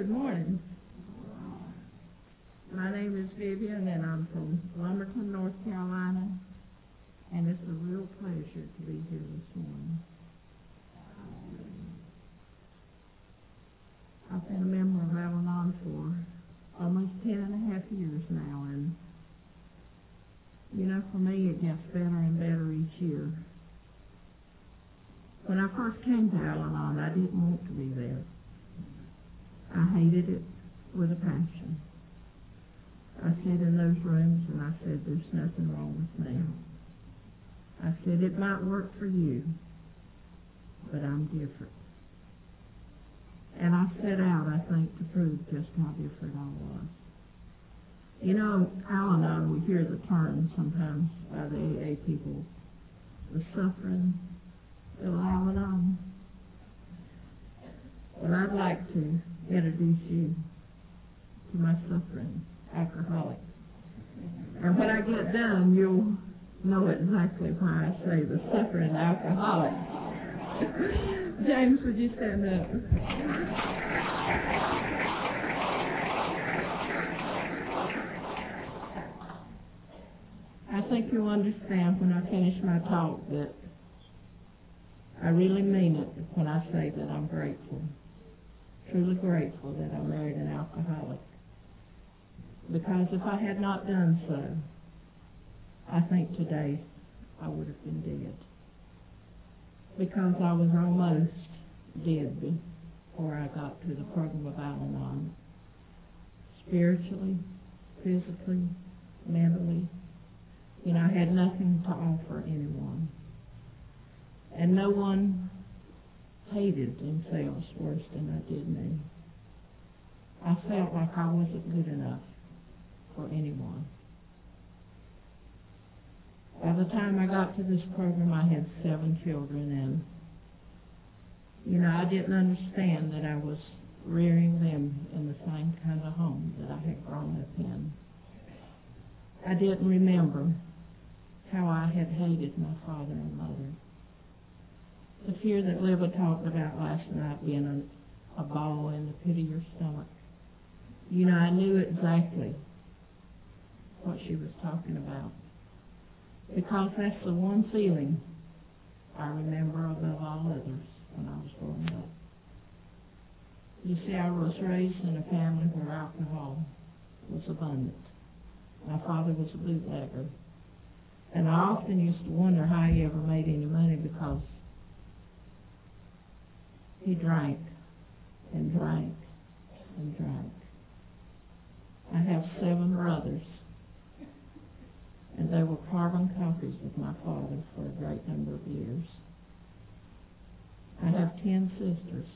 Good morning. My name is Vivian, and I'm from Lumberton, North Carolina, and it's a real pleasure to be here this morning. I've been a member of Al-Anon for almost ten and a half years now, and you know, for me, it gets better and better each year. When I first came to Al-Anon, I didn't want to be there. I hated it with a passion. I sat in those rooms and I said, there's nothing wrong with me. I said, it might work for you, but I'm different. And I set out, I think, to prove just how different I was. You know, Al-Anon, we hear the term sometimes by the AA people, the suffering of Al-Anon. Well, I'd like to introduce you to my suffering alcoholic. And when I get done, you'll know exactly why I say the suffering alcoholic. James, would you stand up? I think you'll understand when I finish my talk that I really mean it when I say that I'm grateful, truly grateful that I married an alcoholic. Because if I had not done so, I think today I would have been dead. Because I was almost dead before I got to the program of Al-Anon. Spiritually, physically, mentally, you know, I had nothing to offer anyone. And no one hated themselves worse than I did me. I felt like I wasn't good enough for anyone. By the time I got to this program, I had seven children, and, you know, I didn't understand that I was rearing them in the same kind of home that I had grown up in. I didn't remember how I had hated my father and mother. The fear that Liva talked about last night being a, a ball in the pit of your stomach. You know, I knew exactly what she was talking about. Because that's the one feeling I remember above all others when I was growing up. You see, I was raised in a family where alcohol was abundant. My father was a bootlegger. And I often used to wonder how he ever made any money because he drank and drank and drank. I have seven brothers, and they were carbon copies of my father for a great number of years. I have ten sisters,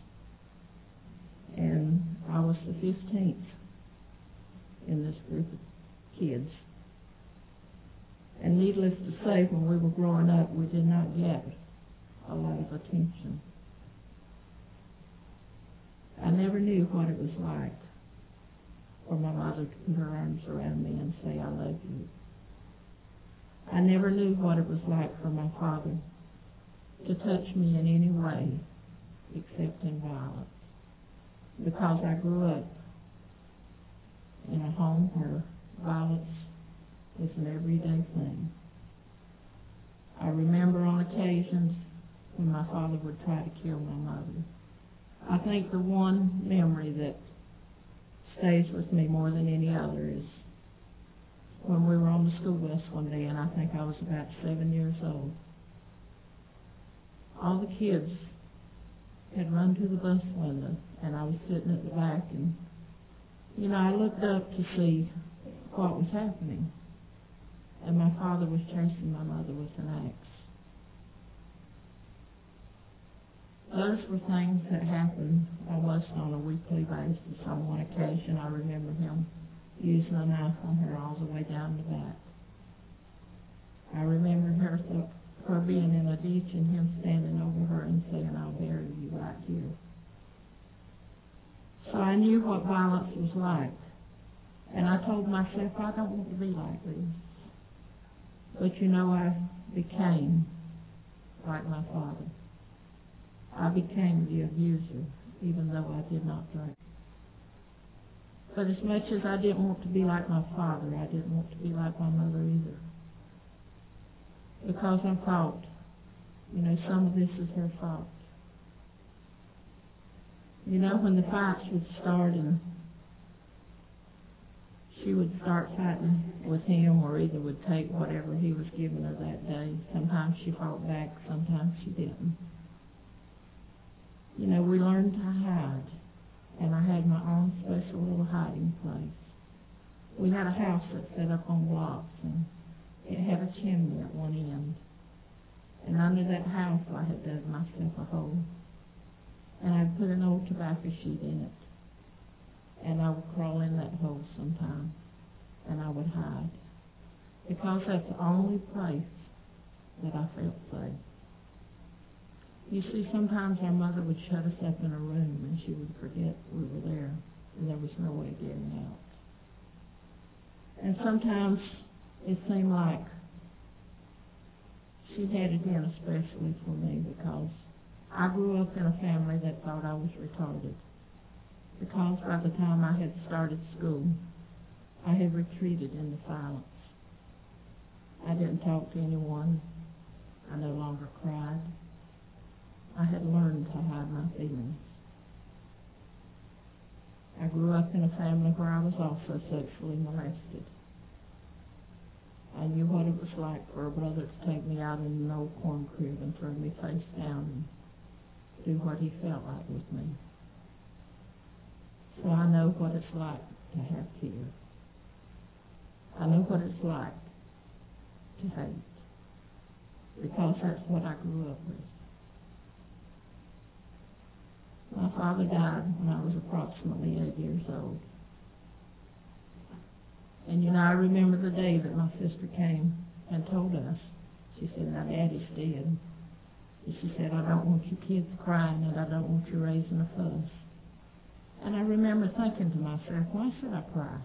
and I was the fifteenth in this group of kids. And needless to say, when we were growing up, we did not get a lot of attention. I never knew what it was like for my mother to put her arms around me and say, I love you. I never knew what it was like for my father to touch me in any way except in violence. Because I grew up in a home where violence is an everyday thing. I remember on occasions when my father would try to kill my mother. I think the one memory that stays with me more than any other is when we were on the school bus one day, and I think I was about seven years old. All the kids had run to the bus window, and I was sitting at the back, and, you know, I looked up to see what was happening. And my father was chasing my mother with an axe. Those were things that happened almost on a weekly basis. On one occasion, I remember him using a knife on her all the way down the back. I remember her, th- her being in a ditch and him standing over her and saying, I'll bury you right here. So I knew what violence was like. And I told myself, I don't want to be like this. But you know, I became like my father. I became the abuser, even though I did not drink. But as much as I didn't want to be like my father, I didn't want to be like my mother either. Because I thought, you know, some of this is her fault. You know, when the fights would start and she would start fighting with him or either would take whatever he was giving her that day. Sometimes she fought back, sometimes she didn't. You know, we learned to hide, and I had my own special little hiding place. We had a house that set up on blocks, and it had a chimney at one end. And under that house I had dug myself a hole. And I'd put an old tobacco sheet in it and I would crawl in that hole sometimes, and I would hide, because that's the only place that I felt safe. You see, sometimes our mother would shut us up in a room, and she would forget we were there, and there was no way of getting out. And sometimes it seemed like she had it in especially for me because I grew up in a family that thought I was retarded because by the time I had started school, I had retreated into silence. I didn't talk to anyone. I no longer cried. I had learned to hide my feelings. I grew up in a family where I was also sexually molested. I knew what it was like for a brother to take me out in an old corn crib and throw me face down and do what he felt like with me. So I know what it's like to have fear. I know what it's like to hate. Because that's what I grew up with. My father died when I was approximately eight years old. And you know, I remember the day that my sister came and told us. She said, now Daddy's dead. And she said, I don't want you kids crying and I don't want you raising a fuss. And I remember thinking to myself, why should I cry?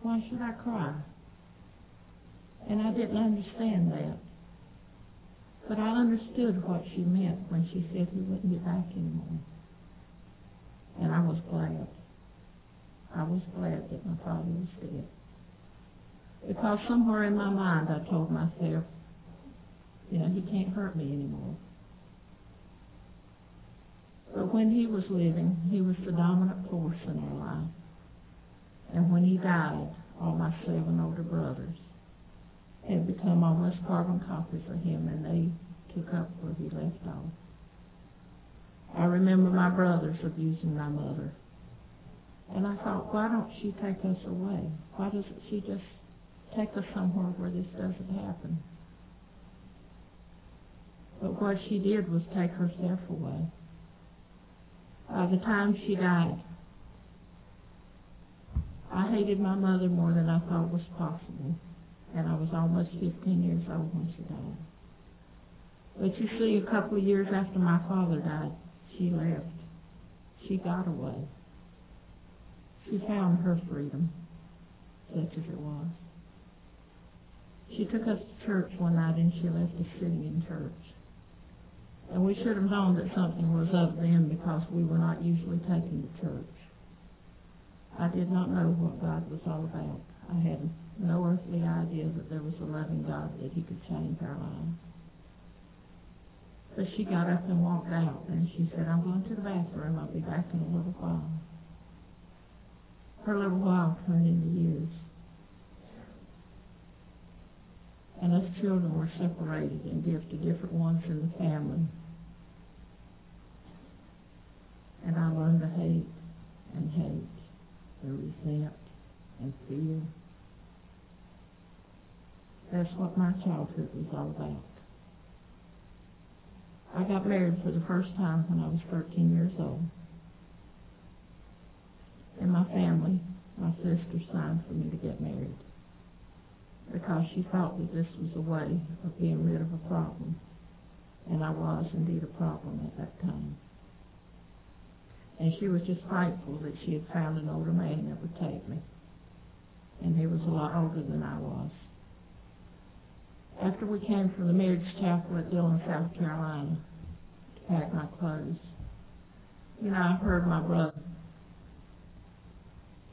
Why should I cry? And I didn't understand that. But I understood what she meant when she said he wouldn't be back anymore. And I was glad. I was glad that my father was dead. Because somewhere in my mind I told myself, you know, he can't hurt me anymore. But when he was living, he was the dominant force in our life. And when he died, all my seven older brothers had become almost carbon copies of him, and they took up where he left off. I remember my brothers abusing my mother. And I thought, why don't she take us away? Why doesn't she just take us somewhere where this doesn't happen? But what she did was take herself away. By the time she died, I hated my mother more than I thought was possible, and I was almost 15 years old when she died. But you see, a couple of years after my father died, she left. She got away. She found her freedom, such as it was. She took us to church one night and she left us sitting in church. And we should have known that something was up then because we were not usually taken to church. I did not know what God was all about. I had no earthly idea that there was a loving God that he could change our lives. But she got up and walked out, and she said, I'm going to the bathroom. I'll be back in a little while. Her little while turned into years. And us children were separated and given to different ones in the family. And I learned to hate and hate and resent and fear. That's what my childhood was all about. I got married for the first time when I was 13 years old. And my family, my sister signed for me to get married because she thought that this was a way of being rid of a problem. And I was indeed a problem at that time. And she was just thankful that she had found an older man that would take me. And he was a lot older than I was. After we came from the marriage chapel at Dillon, South Carolina, to pack my clothes, you know, I heard my brother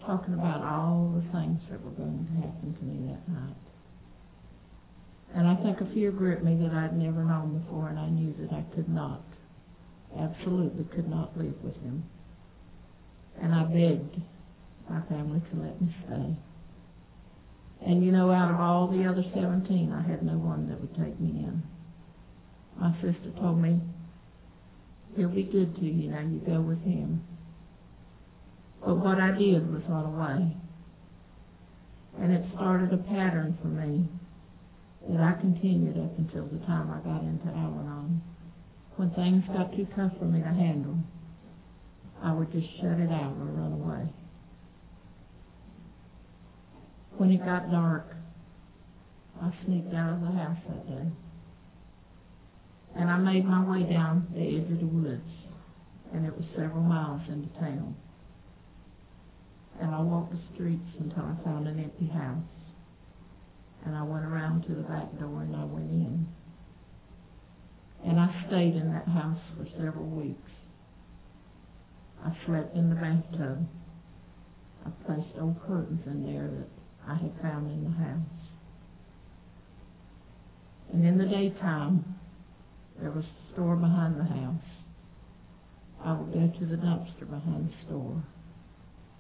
talking about all the things that were going to happen to me that night. And I think a fear gripped me that I'd never known before, and I knew that I could not, absolutely could not live with him. And I begged my family to let me stay. And you know, out of all the other 17, I had no one that would take me in. My sister told me, he'll be good to you now, you go with him. But what I did was run away. And it started a pattern for me that I continued up until the time I got into Al-Anon. When things got too tough for me to handle, I would just shut it out or run away. When it got dark, I sneaked out of the house that day. And I made my way down the edge of the woods, and it was several miles into town. And I walked the streets until I found an empty house. And I went around to the back door and I went in. And I stayed in that house for several weeks. I slept in the bathtub. I placed old curtains in there that I had found in the house. And in the daytime, there was a store behind the house. I would go to the dumpster behind the store,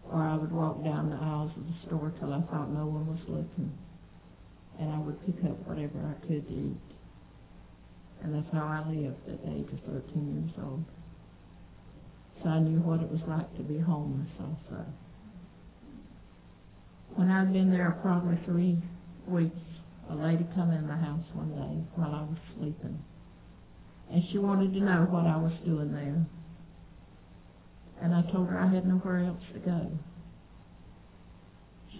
or I would walk down the aisles of the store till I thought no one was looking, and I would pick up whatever I could eat. And that's how I lived at the age of 13 years old. So I knew what it was like to be homeless also. When I'd been there probably three weeks, a lady come in the house one day while I was sleeping. And she wanted to know what I was doing there. And I told her I had nowhere else to go.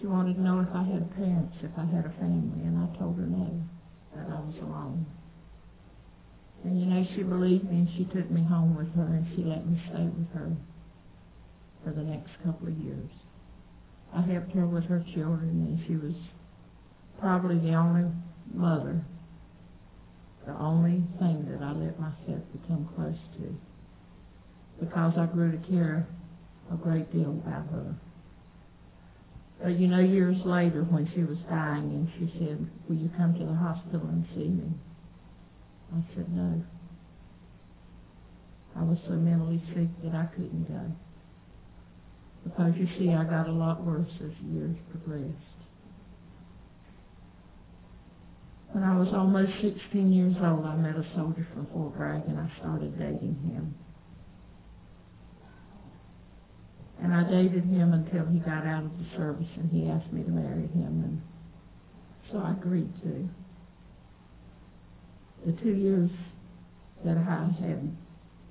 She wanted to know if I had parents, if I had a family, and I told her no, that I was alone. And you know, she believed me and she took me home with her and she let me stay with her for the next couple of years. I helped her with her children and she was probably the only mother, the only thing that I let myself become close to because I grew to care a great deal about her. But you know, years later when she was dying and she said, will you come to the hospital and see me? I said no. I was so mentally sick that I couldn't go. Because you see, I got a lot worse as years progressed. When I was almost 16 years old, I met a soldier from Fort Bragg and I started dating him. And I dated him until he got out of the service and he asked me to marry him and so I agreed to. The two years that I had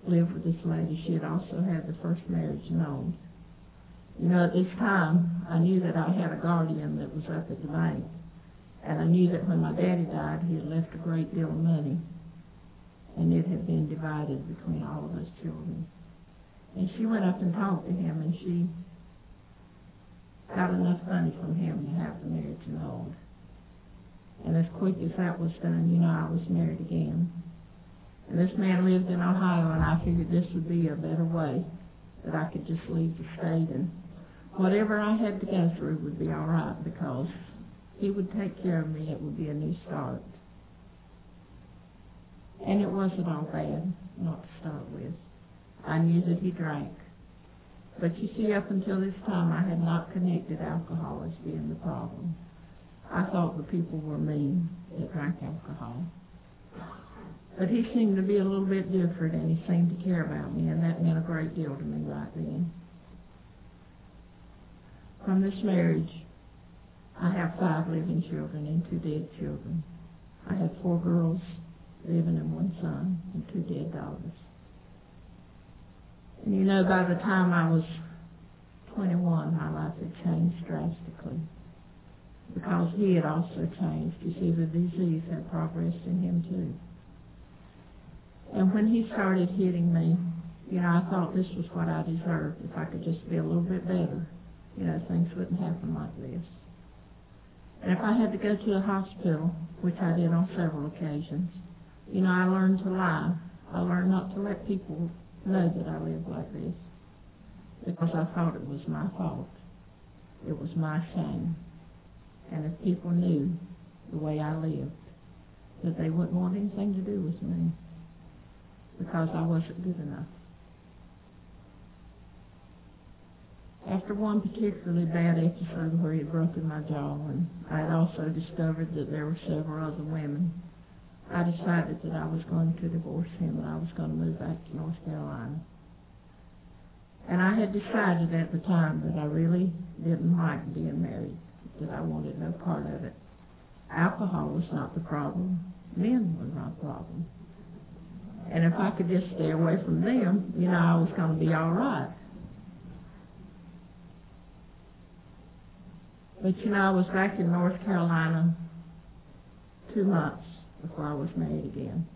lived with this lady, she had also had the first marriage known. You know, at this time, I knew that I had a guardian that was up at the bank. And I knew that when my daddy died, he had left a great deal of money. And it had been divided between all of us children. And she went up and talked to him, and she got enough money from him to have the marriage annulled. And as quick as that was done, you know, I was married again. And this man lived in Ohio, and I figured this would be a better way that I could just leave the state and whatever I had to go through would be all right because he would take care of me. It would be a new start. And it wasn't all bad, not to start with. I knew that he drank. But you see, up until this time, I had not connected alcohol as being the problem. I thought the people were mean that drank alcohol. But he seemed to be a little bit different, and he seemed to care about me, and that meant a great deal to me right then from this marriage, I have five living children and two dead children. I have four girls living and one son and two dead daughters. And you know, by the time I was 21, my life had changed drastically because he had also changed. You see, the disease had progressed in him too. And when he started hitting me, you know, I thought this was what I deserved if I could just be a little bit better you know, things wouldn't happen like this. And if I had to go to a hospital, which I did on several occasions, you know, I learned to lie. I learned not to let people know that I lived like this because I thought it was my fault. It was my shame. And if people knew the way I lived, that they wouldn't want anything to do with me because I wasn't good enough. After one particularly bad episode where he had broken my jaw, and I had also discovered that there were several other women, I decided that I was going to divorce him and I was going to move back to North Carolina. And I had decided at the time that I really didn't like being married, that I wanted no part of it. Alcohol was not the problem. Men were the problem. And if I could just stay away from them, you know, I was going to be all right. But you know, I was back in North Carolina two months before I was married again.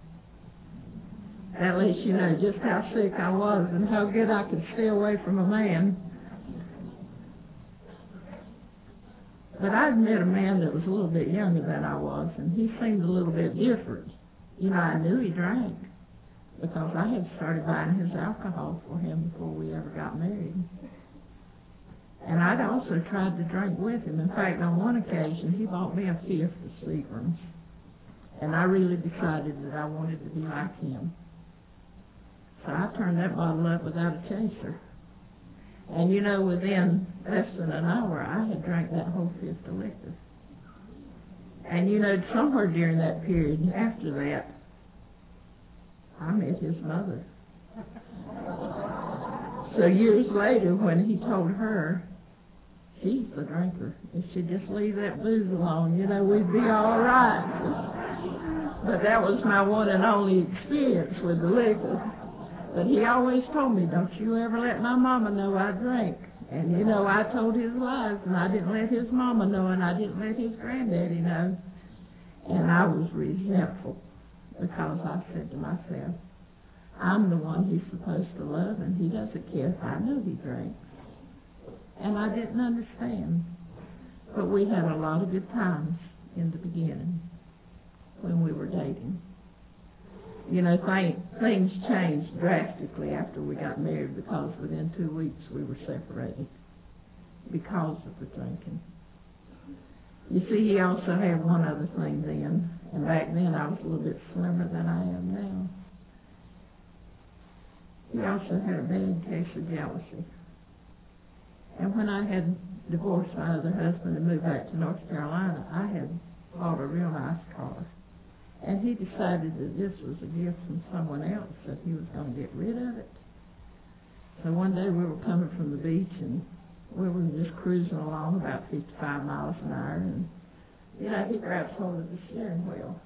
That lets you know just how sick I was and how good I could stay away from a man. But I'd met a man that was a little bit younger than I was, and he seemed a little bit different. You know, I knew he drank because I had started buying his alcohol for him before we ever got married. And I'd also tried to drink with him. In fact, on one occasion, he bought me a fifth of Seagram's. And I really decided that I wanted to be like him. So I turned that bottle up without a chaser. And you know, within less than an hour, I had drank that whole fifth of liquor. And you know, somewhere during that period after that, I met his mother. So years later, when he told her, she's the drinker. If she'd just leave that booze alone, you know, we'd be all right. But that was my one and only experience with the liquor. But he always told me, don't you ever let my mama know I drink. And, you know, I told his lies, and I didn't let his mama know, and I didn't let his granddaddy know. And I was resentful because I said to myself, I'm the one he's supposed to love, and he doesn't care if I know he drinks. And I didn't understand. But we had a lot of good times in the beginning when we were dating. You know, th- things changed drastically after we got married because within two weeks we were separated because of the drinking. You see, he also had one other thing then, and back then I was a little bit slimmer than I am now. He also had a bad case of jealousy. And when I had divorced my other husband and moved back to North Carolina, I had bought a real nice car. And he decided that this was a gift from someone else, that he was going to get rid of it. So one day we were coming from the beach and we were just cruising along about 55 miles an hour and, you know, he grabs hold of the steering wheel.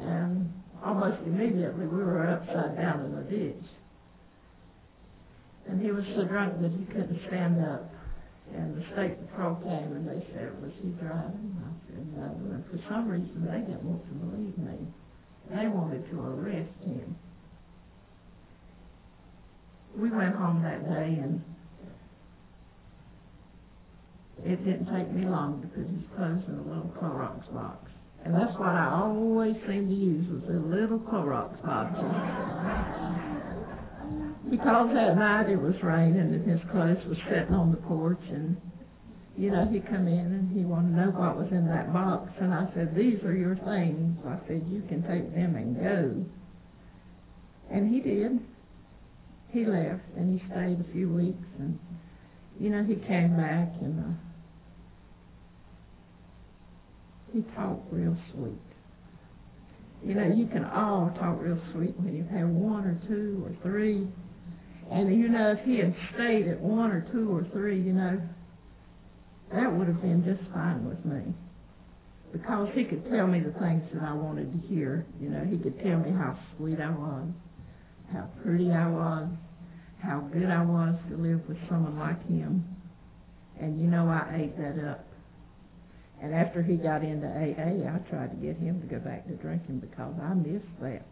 And almost immediately we were upside down in the ditch. And he was so drunk that he couldn't stand up. And the state patrol came and they said, was he driving? I said, no. And for some reason they didn't want to believe me. They wanted to arrest him. We went home that day and it didn't take me long to put his in a little Clorox box. And that's what I always seem to use was the little Clorox boxes. because that night it was raining and his clothes was sitting on the porch and you know, he come in and he wanted to know what was in that box and I said, These are your things. I said, You can take them and go. And he did. He left and he stayed a few weeks and you know, he came back and uh, he talked real sweet. You know, you can all talk real sweet when you have one or two or three. And you know, if he had stayed at one or two or three, you know, that would have been just fine with me. Because he could tell me the things that I wanted to hear. You know, he could tell me how sweet I was, how pretty I was, how good I was to live with someone like him. And you know, I ate that up. And after he got into AA, I tried to get him to go back to drinking because I missed that.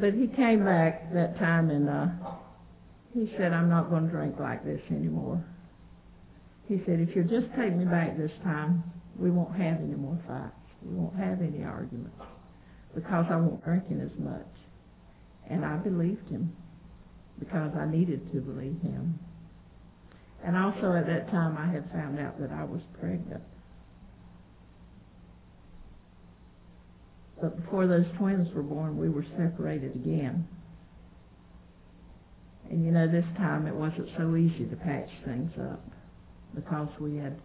But he came back that time and uh, he said, I'm not going to drink like this anymore. He said, if you'll just take me back this time, we won't have any more fights. We won't have any arguments because I won't drinking as much. And I believed him because I needed to believe him. And also at that time I had found out that I was pregnant. But before those twins were born, we were separated again. And you know, this time it wasn't so easy to patch things up because we had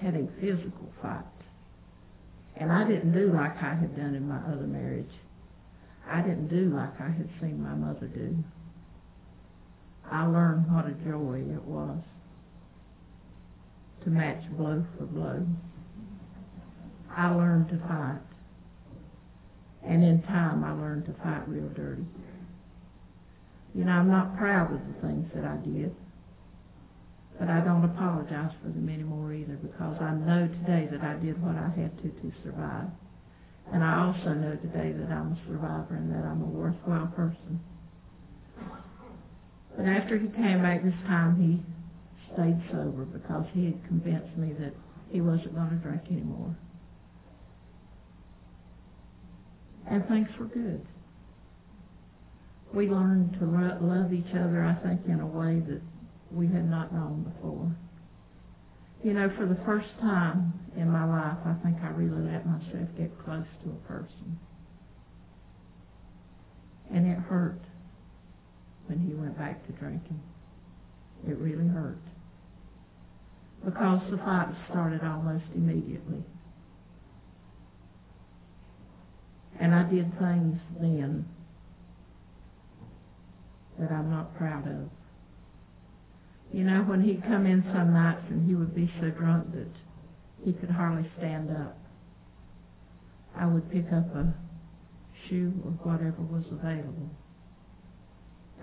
had a physical fight. And I didn't do like I had done in my other marriage. I didn't do like I had seen my mother do. I learned what a joy it was to match blow for blow. I learned to fight. And in time, I learned to fight real dirty. You know, I'm not proud of the things that I did, but I don't apologize for them anymore either because I know today that I did what I had to to survive. And I also know today that I'm a survivor and that I'm a worthwhile person. But after he came back this time, he stayed sober because he had convinced me that he wasn't going to drink anymore. And things were good. We learned to love each other, I think, in a way that we had not known before. You know, for the first time in my life, I think I really let myself get close to a person. And it hurt when he went back to drinking. It really hurt. Because the fight started almost immediately. And I did things then that I'm not proud of. You know, when he'd come in some nights and he would be so drunk that he could hardly stand up, I would pick up a shoe or whatever was available.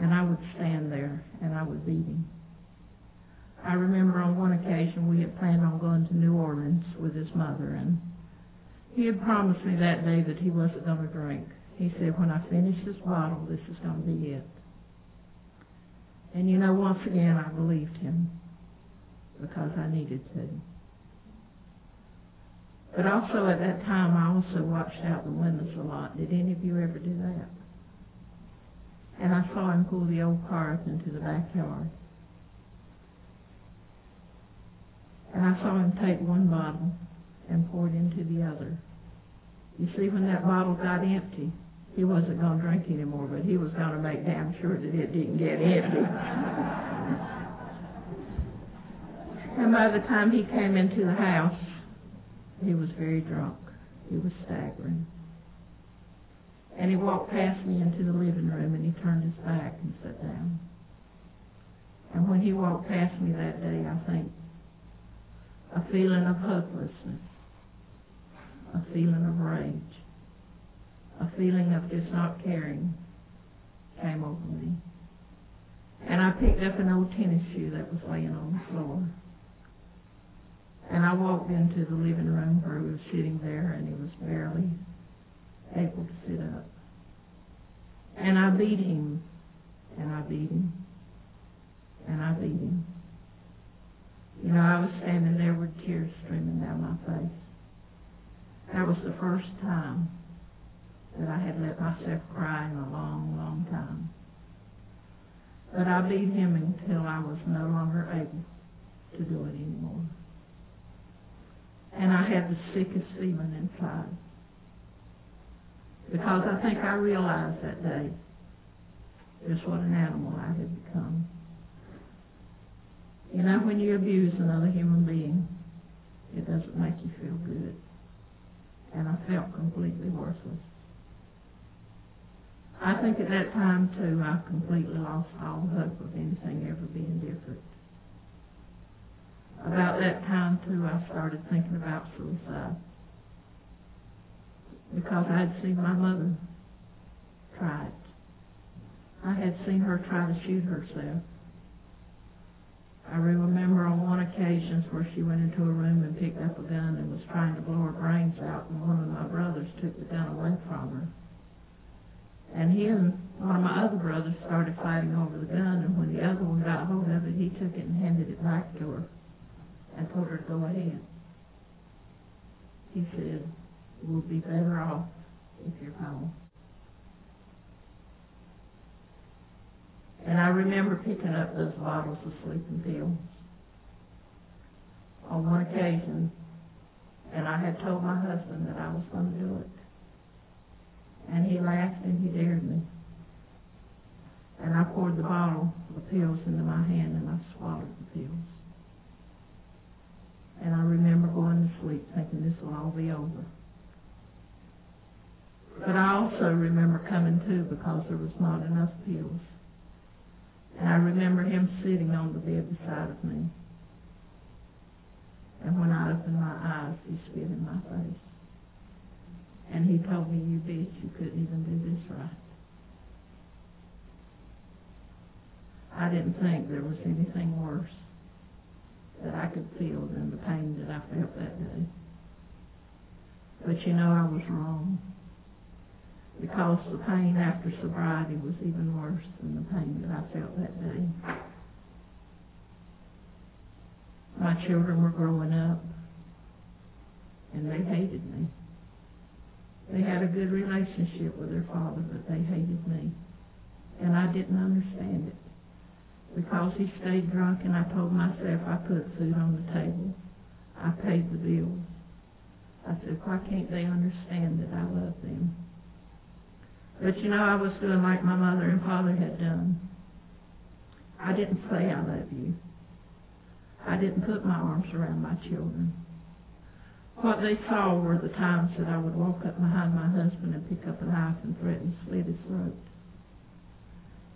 And I would stand there and I would beat him. I remember on one occasion we had planned on going to New Orleans with his mother and he had promised me that day that he wasn't going to drink. He said, when I finish this bottle, this is going to be it. And you know, once again, I believed him because I needed to. But also at that time, I also watched out the windows a lot. Did any of you ever do that? And I saw him pull the old car up into the backyard. And I saw him take one bottle and pour it into the other. You see, when that bottle got empty, he wasn't going to drink anymore, but he was going to make damn sure that it didn't get empty. and by the time he came into the house, he was very drunk. He was staggering. And he walked past me into the living room and he turned his back and sat down. And when he walked past me that day, I think a feeling of hopelessness, a feeling of rage, a feeling of just not caring came over me. And I picked up an old tennis shoe that was laying on the floor. And I walked into the living room where he was sitting there and he was barely able to sit up. And I beat him, and I beat him, and I beat him. You know, I was standing there with tears streaming down my face. That was the first time that I had let myself cry in a long, long time. But I beat him until I was no longer able to do it anymore. And I had the sickest feeling inside. Because I think I realized that day just what an animal I had become. You know, when you abuse another human being, it doesn't make you feel good. And I felt completely worthless. I think at that time, too, I completely lost all hope of anything ever being different. About that time, too, I started thinking about suicide. Because I had seen my mother try it. I had seen her try to shoot herself. I remember on one occasion where she went into a room and picked up a gun and was trying to blow her brains out, and one of my brothers took the gun away from her. And he and one of my other brothers started fighting over the gun, and when the other one got hold of it, he took it and handed it back to her and told her to go ahead. He said, we'll be better off if you're home. Remember picking up those bottles of sleeping pills on one occasion, and I had told my husband that I was going to do it. And he laughed and he dared me. And I poured the bottle of pills into my hand and I swallowed the pills. And I remember going to sleep thinking this will all be over. But I also remember coming to because there was not enough pills. And I remember him sitting on the bed beside of me. And when I opened my eyes, he spit in my face. And he told me, you bitch, you couldn't even do this right. I didn't think there was anything worse that I could feel than the pain that I felt that day. But you know, I was wrong. Because the pain after sobriety was even worse than the pain that I felt that day. My children were growing up, and they hated me. They had a good relationship with their father, but they hated me. And I didn't understand it. Because he stayed drunk and I told myself I put food on the table. I paid the bills. I said, why can't they understand that I love them? But you know, I was doing like my mother and father had done. I didn't say I love you. I didn't put my arms around my children. What they saw were the times that I would walk up behind my husband and pick up a knife and threaten to slit his throat.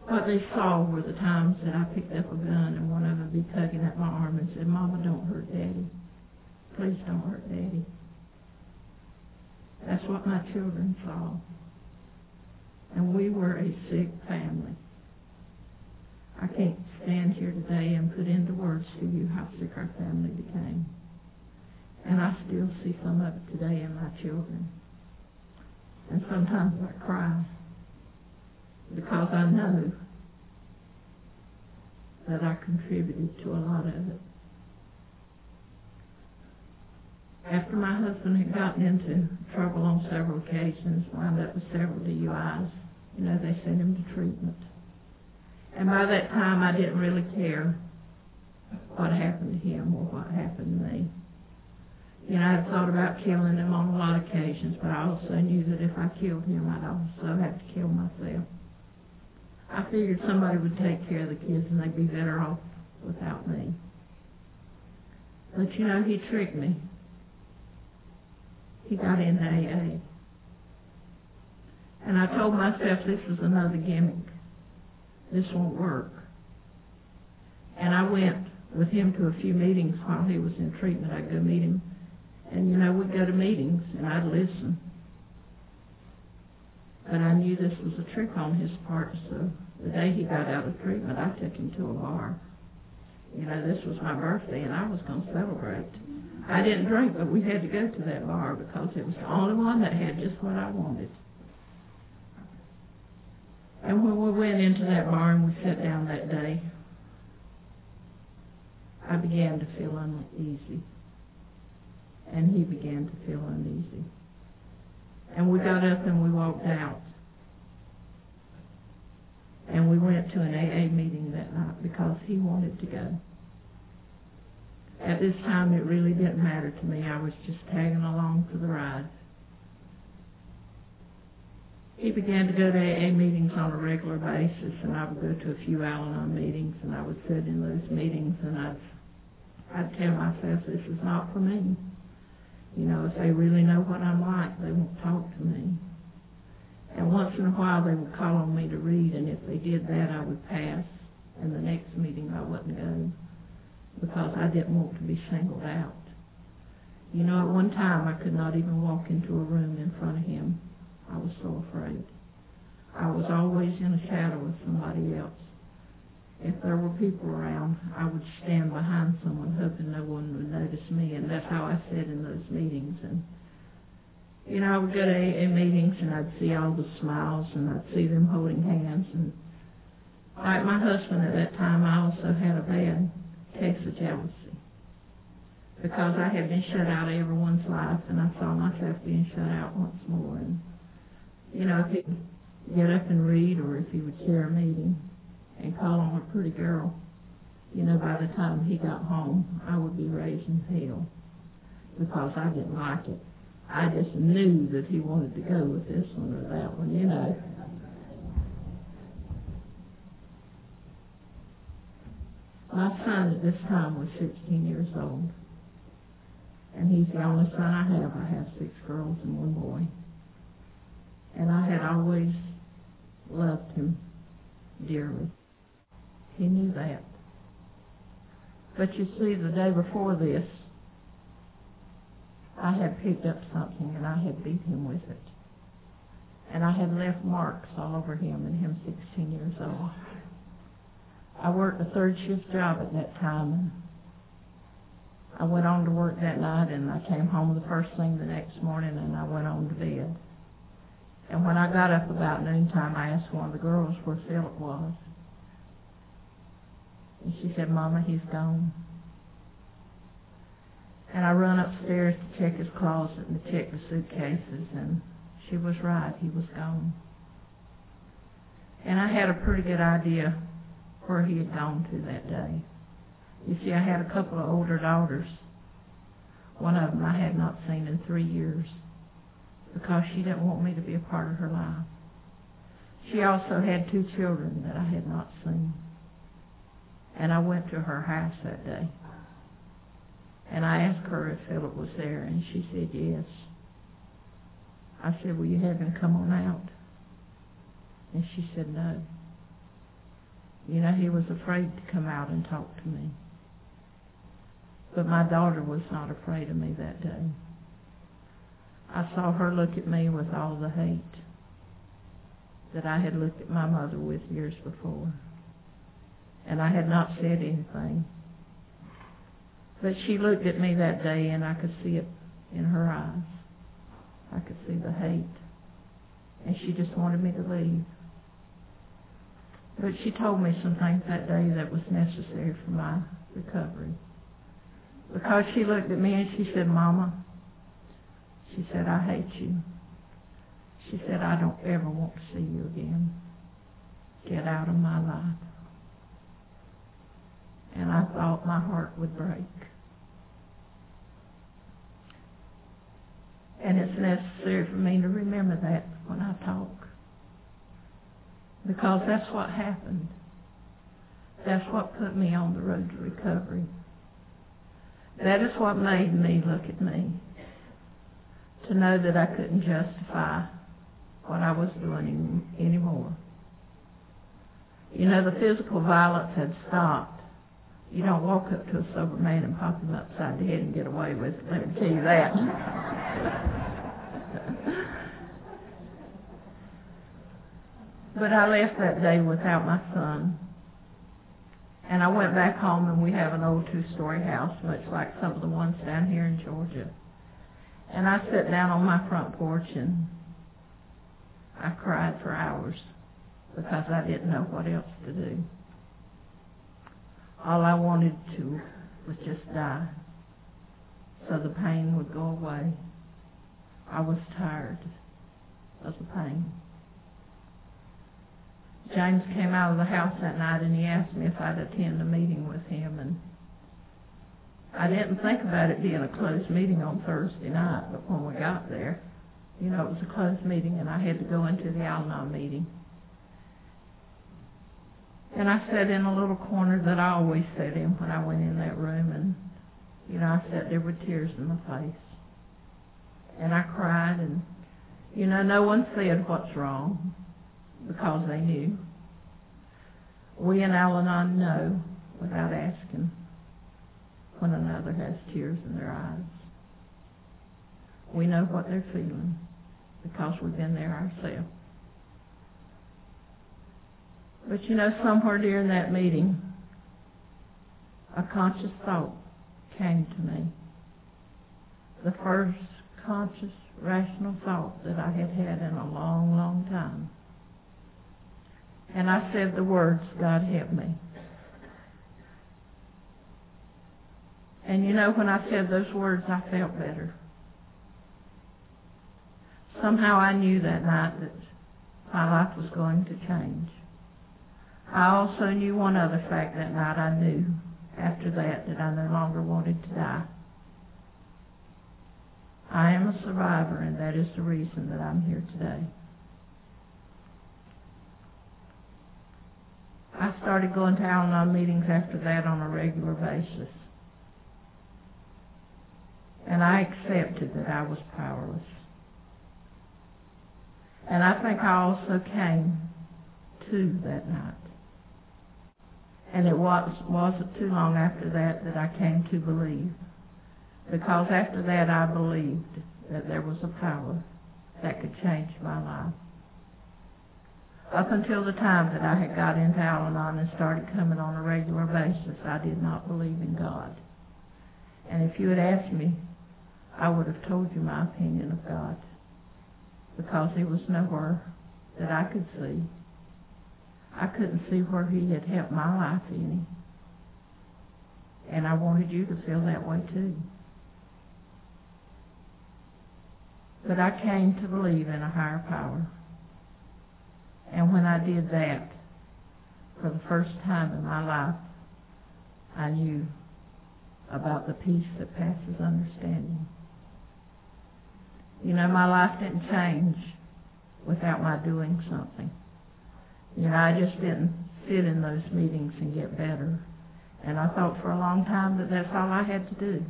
What they saw were the times that I picked up a gun and one of them be tugging at my arm and said, Mama, don't hurt Daddy. Please don't hurt Daddy. That's what my children saw. And we were a sick family. I can't stand here today and put into words to you how sick our family became. And I still see some of it today in my children. And sometimes I cry because I know that I contributed to a lot of it. After my husband had gotten into trouble on several occasions, wound up with several DUIs, you know, they sent him to treatment. And by that time, I didn't really care what happened to him or what happened to me. You know, I had thought about killing him on a lot of occasions, but I also knew that if I killed him, I'd also have to kill myself. I figured somebody would take care of the kids and they'd be better off without me. But you know, he tricked me. He got into AA. And I told myself this is another gimmick. This won't work. And I went with him to a few meetings while he was in treatment. I'd go meet him. And, you know, we'd go to meetings and I'd listen. But I knew this was a trick on his part, so the day he got out of treatment, I took him to a bar. You know, this was my birthday and I was going to celebrate. I didn't drink, but we had to go to that bar because it was the only one that had just what I wanted. And when we went into that bar and we sat down that day, I began to feel uneasy. And he began to feel uneasy. And we got up and we walked out. And we went to an AA meeting that night because he wanted to go. At this time, it really didn't matter to me. I was just tagging along for the ride. He began to go to AA meetings on a regular basis, and I would go to a few Al-Anon meetings, and I would sit in those meetings, and I'd, I'd tell myself, this is not for me. You know, if they really know what I'm like, they won't talk to me. And once in a while, they would call on me to read, and if they did that, I would pass, and the next meeting I wouldn't go because I didn't want to be singled out. You know, at one time, I could not even walk into a room in front of him I was so afraid. I was always in a shadow of somebody else. If there were people around, I would stand behind someone hoping no one would notice me, and that's how I sat in those meetings. And you know, I would go to AA meetings and I'd see all the smiles and I'd see them holding hands. And like my husband at that time, I also had a bad of jealousy because I had been shut out of everyone's life, and I saw myself being shut out once more. And you know, if he would get up and read or if he would chair a meeting. and call him a pretty girl, you know, by the time he got home, I would be raising hell because I didn't like it. I just knew that he wanted to go with this one or that one, you know. My son at this time was 16 years old, and he's the only son I have. I have six girls and one boy. And I had always loved him dearly. He knew that. But you see, the day before this, I had picked up something and I had beat him with it. And I had left marks all over him and him 16 years old. I worked a third shift job at that time. And I went on to work that night and I came home the first thing the next morning and I went on to bed. And when I got up about noontime, I asked one of the girls where Philip was. And she said, Mama, he's gone. And I run upstairs to check his closet and to check the suitcases, and she was right. He was gone. And I had a pretty good idea where he had gone to that day. You see, I had a couple of older daughters. One of them I had not seen in three years because she didn't want me to be a part of her life. She also had two children that I had not seen. And I went to her house that day. And I asked her if Philip was there, and she said yes. I said, will you have him come on out? And she said no. You know, he was afraid to come out and talk to me. But my daughter was not afraid of me that day. I saw her look at me with all the hate that I had looked at my mother with years before. And I had not said anything. But she looked at me that day and I could see it in her eyes. I could see the hate. And she just wanted me to leave. But she told me some things that day that was necessary for my recovery. Because she looked at me and she said, Mama, she said, I hate you. She said, I don't ever want to see you again. Get out of my life. And I thought my heart would break. And it's necessary for me to remember that when I talk. Because that's what happened. That's what put me on the road to recovery. That is what made me look at me. To know that I couldn't justify what I was doing anymore. You know, the physical violence had stopped. You don't walk up to a sober man and pop him upside the head and get away with it. Let me tell you that. but I left that day without my son. And I went back home and we have an old two-story house, much like some of the ones down here in Georgia. And I sat down on my front porch and I cried for hours because I didn't know what else to do. All I wanted to was just die so the pain would go away. I was tired of the pain. James came out of the house that night and he asked me if I'd attend a meeting with him and I didn't think about it being a closed meeting on Thursday night, but when we got there, you know, it was a closed meeting and I had to go into the Al-Anon meeting. And I sat in a little corner that I always sat in when I went in that room and, you know, I sat there with tears in my face. And I cried and, you know, no one said what's wrong because they knew. We in Al-Anon know without asking when another has tears in their eyes. We know what they're feeling because we've been there ourselves. But you know, somewhere during that meeting, a conscious thought came to me. The first conscious, rational thought that I had had in a long, long time. And I said the words, God help me. And you know, when I said those words, I felt better. Somehow I knew that night that my life was going to change. I also knew one other fact that night. I knew after that that I no longer wanted to die. I am a survivor, and that is the reason that I'm here today. I started going to Al Anon meetings after that on a regular basis. And I accepted that I was powerless. And I think I also came to that night. And it was, wasn't too long after that that I came to believe. Because after that I believed that there was a power that could change my life. Up until the time that I had got into Al-Anon and started coming on a regular basis, I did not believe in God. And if you had asked me, I would have told you my opinion of God. Because he was nowhere that I could see. I couldn't see where he had helped my life any. And I wanted you to feel that way too. But I came to believe in a higher power. And when I did that, for the first time in my life, I knew about the peace that passes understanding. You know, my life didn't change without my doing something. You know, I just didn't sit in those meetings and get better. And I thought for a long time that that's all I had to do.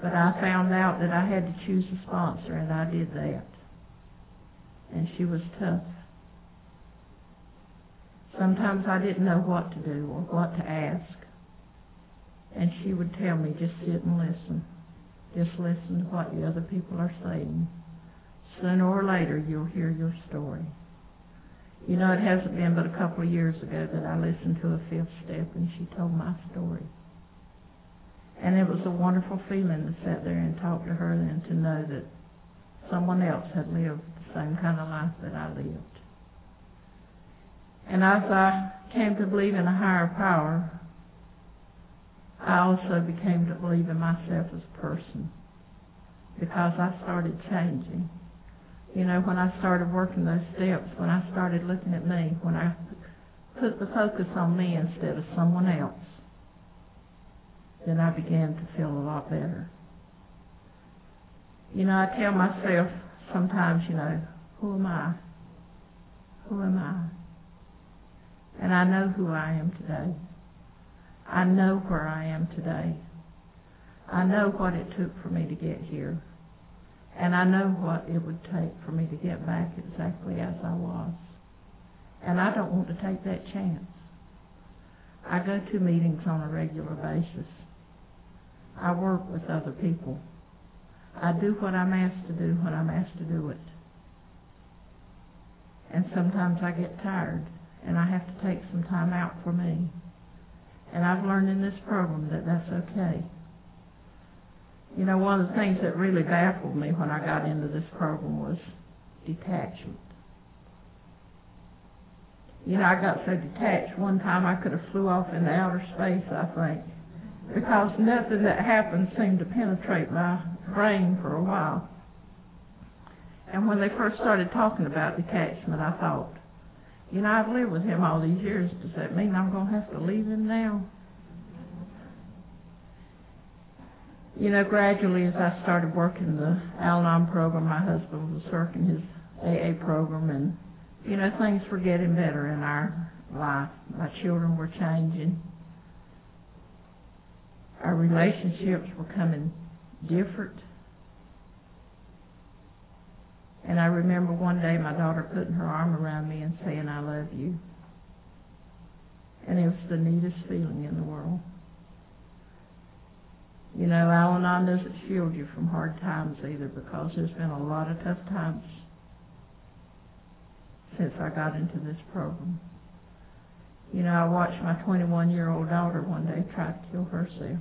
But I found out that I had to choose a sponsor, and I did that and she was tough. Sometimes I didn't know what to do or what to ask. And she would tell me, just sit and listen. Just listen to what the other people are saying. Sooner or later, you'll hear your story. You know, it hasn't been but a couple of years ago that I listened to a fifth step and she told my story. And it was a wonderful feeling to sit there and talk to her and to know that someone else had lived the same kind of life that I lived. And as I came to believe in a higher power, I also became to believe in myself as a person because I started changing. You know, when I started working those steps, when I started looking at me, when I put the focus on me instead of someone else, then I began to feel a lot better. You know, I tell myself sometimes, you know, who am I? Who am I? And I know who I am today. I know where I am today. I know what it took for me to get here. And I know what it would take for me to get back exactly as I was. And I don't want to take that chance. I go to meetings on a regular basis. I work with other people. I do what I'm asked to do when I'm asked to do it. And sometimes I get tired and I have to take some time out for me. And I've learned in this program that that's okay. You know, one of the things that really baffled me when I got into this program was detachment. You know, I got so detached one time I could have flew off into outer space, I think, because nothing that happened seemed to penetrate my brain for a while. And when they first started talking about detachment, I thought, you know, I've lived with him all these years. Does that mean I'm going to have to leave him now? You know, gradually as I started working the Al-Anon program, my husband was working his AA program, and, you know, things were getting better in our life. My children were changing. Our relationships were coming different. And I remember one day my daughter putting her arm around me and saying, I love you. And it was the neatest feeling in the world. You know, Al-Anon doesn't shield you from hard times either because there's been a lot of tough times since I got into this program. You know, I watched my 21-year-old daughter one day try to kill herself.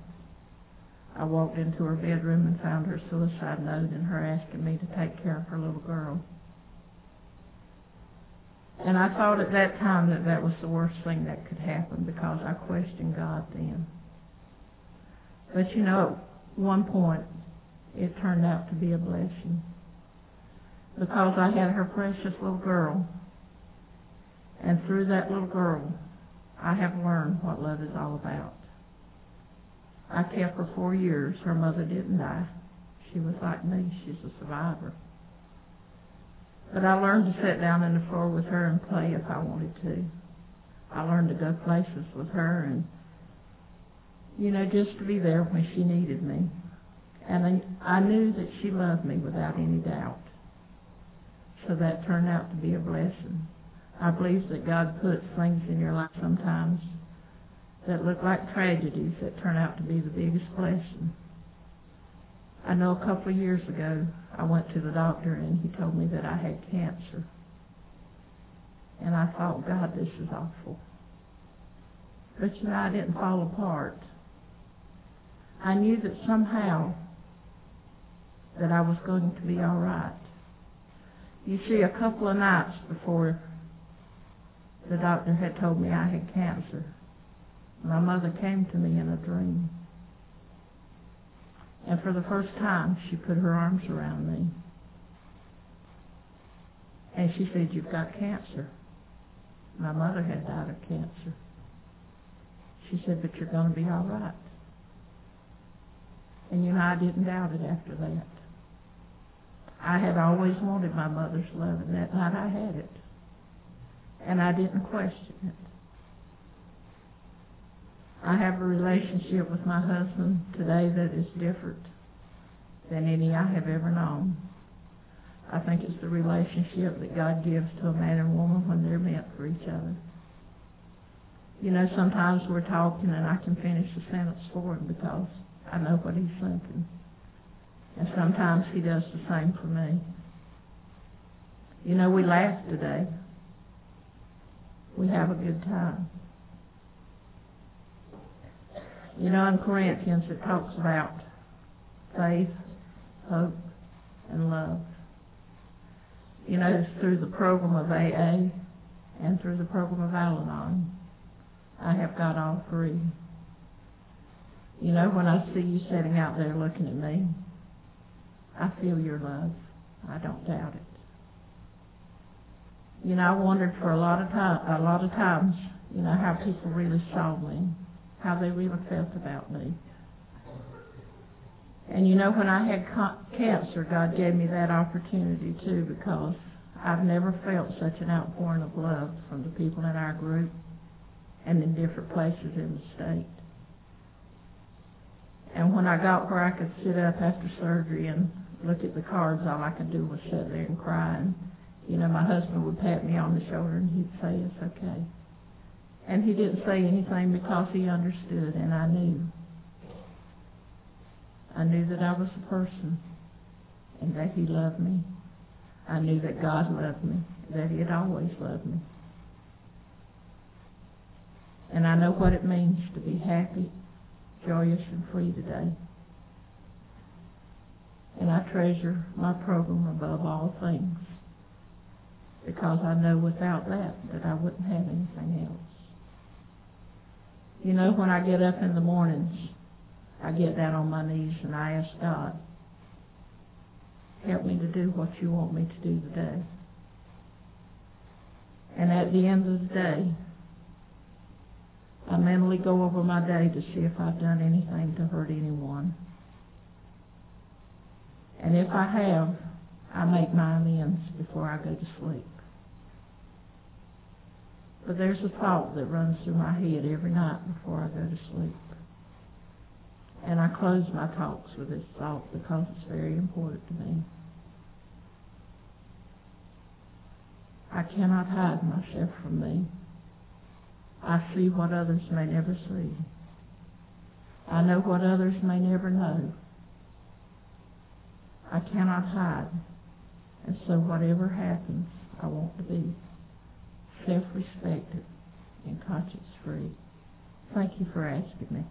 I walked into her bedroom and found her suicide note and her asking me to take care of her little girl. And I thought at that time that that was the worst thing that could happen because I questioned God then. But you know, at one point, it turned out to be a blessing because I had her precious little girl And through that little girl, I have learned what love is all about. I kept her four years. Her mother didn't die. She was like me. She's a survivor. But I learned to sit down on the floor with her and play if I wanted to. I learned to go places with her and, you know, just to be there when she needed me. And I, I knew that she loved me without any doubt. So that turned out to be a blessing. I believe that God puts things in your life sometimes that look like tragedies that turn out to be the biggest blessing. I know a couple of years ago I went to the doctor and he told me that I had cancer. And I thought, God, this is awful. But you know, I didn't fall apart. I knew that somehow that I was going to be all right. You see, a couple of nights before the doctor had told me I had cancer, my mother came to me in a dream. And for the first time, she put her arms around me. And she said, You've got cancer. My mother had died of cancer. She said, But you're going to be all right. And you know, I didn't doubt it after that. I had always wanted my mother's love, and that night I had it. And I didn't question it. I have a relationship with my husband today that is different than any I have ever known. I think it's the relationship that God gives to a man and woman when they're meant for each other. You know, sometimes we're talking and I can finish the sentence for him because I know what he's thinking. And sometimes he does the same for me. You know, we laugh today. We have a good time. You know, in Corinthians it talks about faith, hope, and love. You know, through the program of AA and through the program of Al-Anon, I have got all three. You know, when I see you sitting out there looking at me, I feel your love. I don't doubt it. You know, I wondered for a lot of time, a lot of times, you know, how people really saw me how they really felt about me. And you know, when I had cancer, God gave me that opportunity too because I've never felt such an outpouring of love from the people in our group and in different places in the state. And when I got where I could sit up after surgery and look at the cards, all I could do was sit there and cry. And, you know, my husband would pat me on the shoulder and he'd say, it's okay. And he didn't say anything because he understood, and I knew. I knew that I was a person and that he loved me. I knew that God loved me, that he had always loved me. And I know what it means to be happy, joyous, and free today. And I treasure my program above all things because I know without that that I wouldn't have anything else. You know, when I get up in the mornings, I get down on my knees and I ask God, help me to do what you want me to do today. And at the end of the day, I mentally go over my day to see if I've done anything to hurt anyone. And if I have, I make my amends before I go to sleep. But there's a thought that runs through my head every night before I go to sleep. And I close my talks with this thought because it's very important to me. I cannot hide myself from me. I see what others may never see. I know what others may never know. I cannot hide. And so whatever happens, I want to be self-respected and conscience free. Thank you for asking me.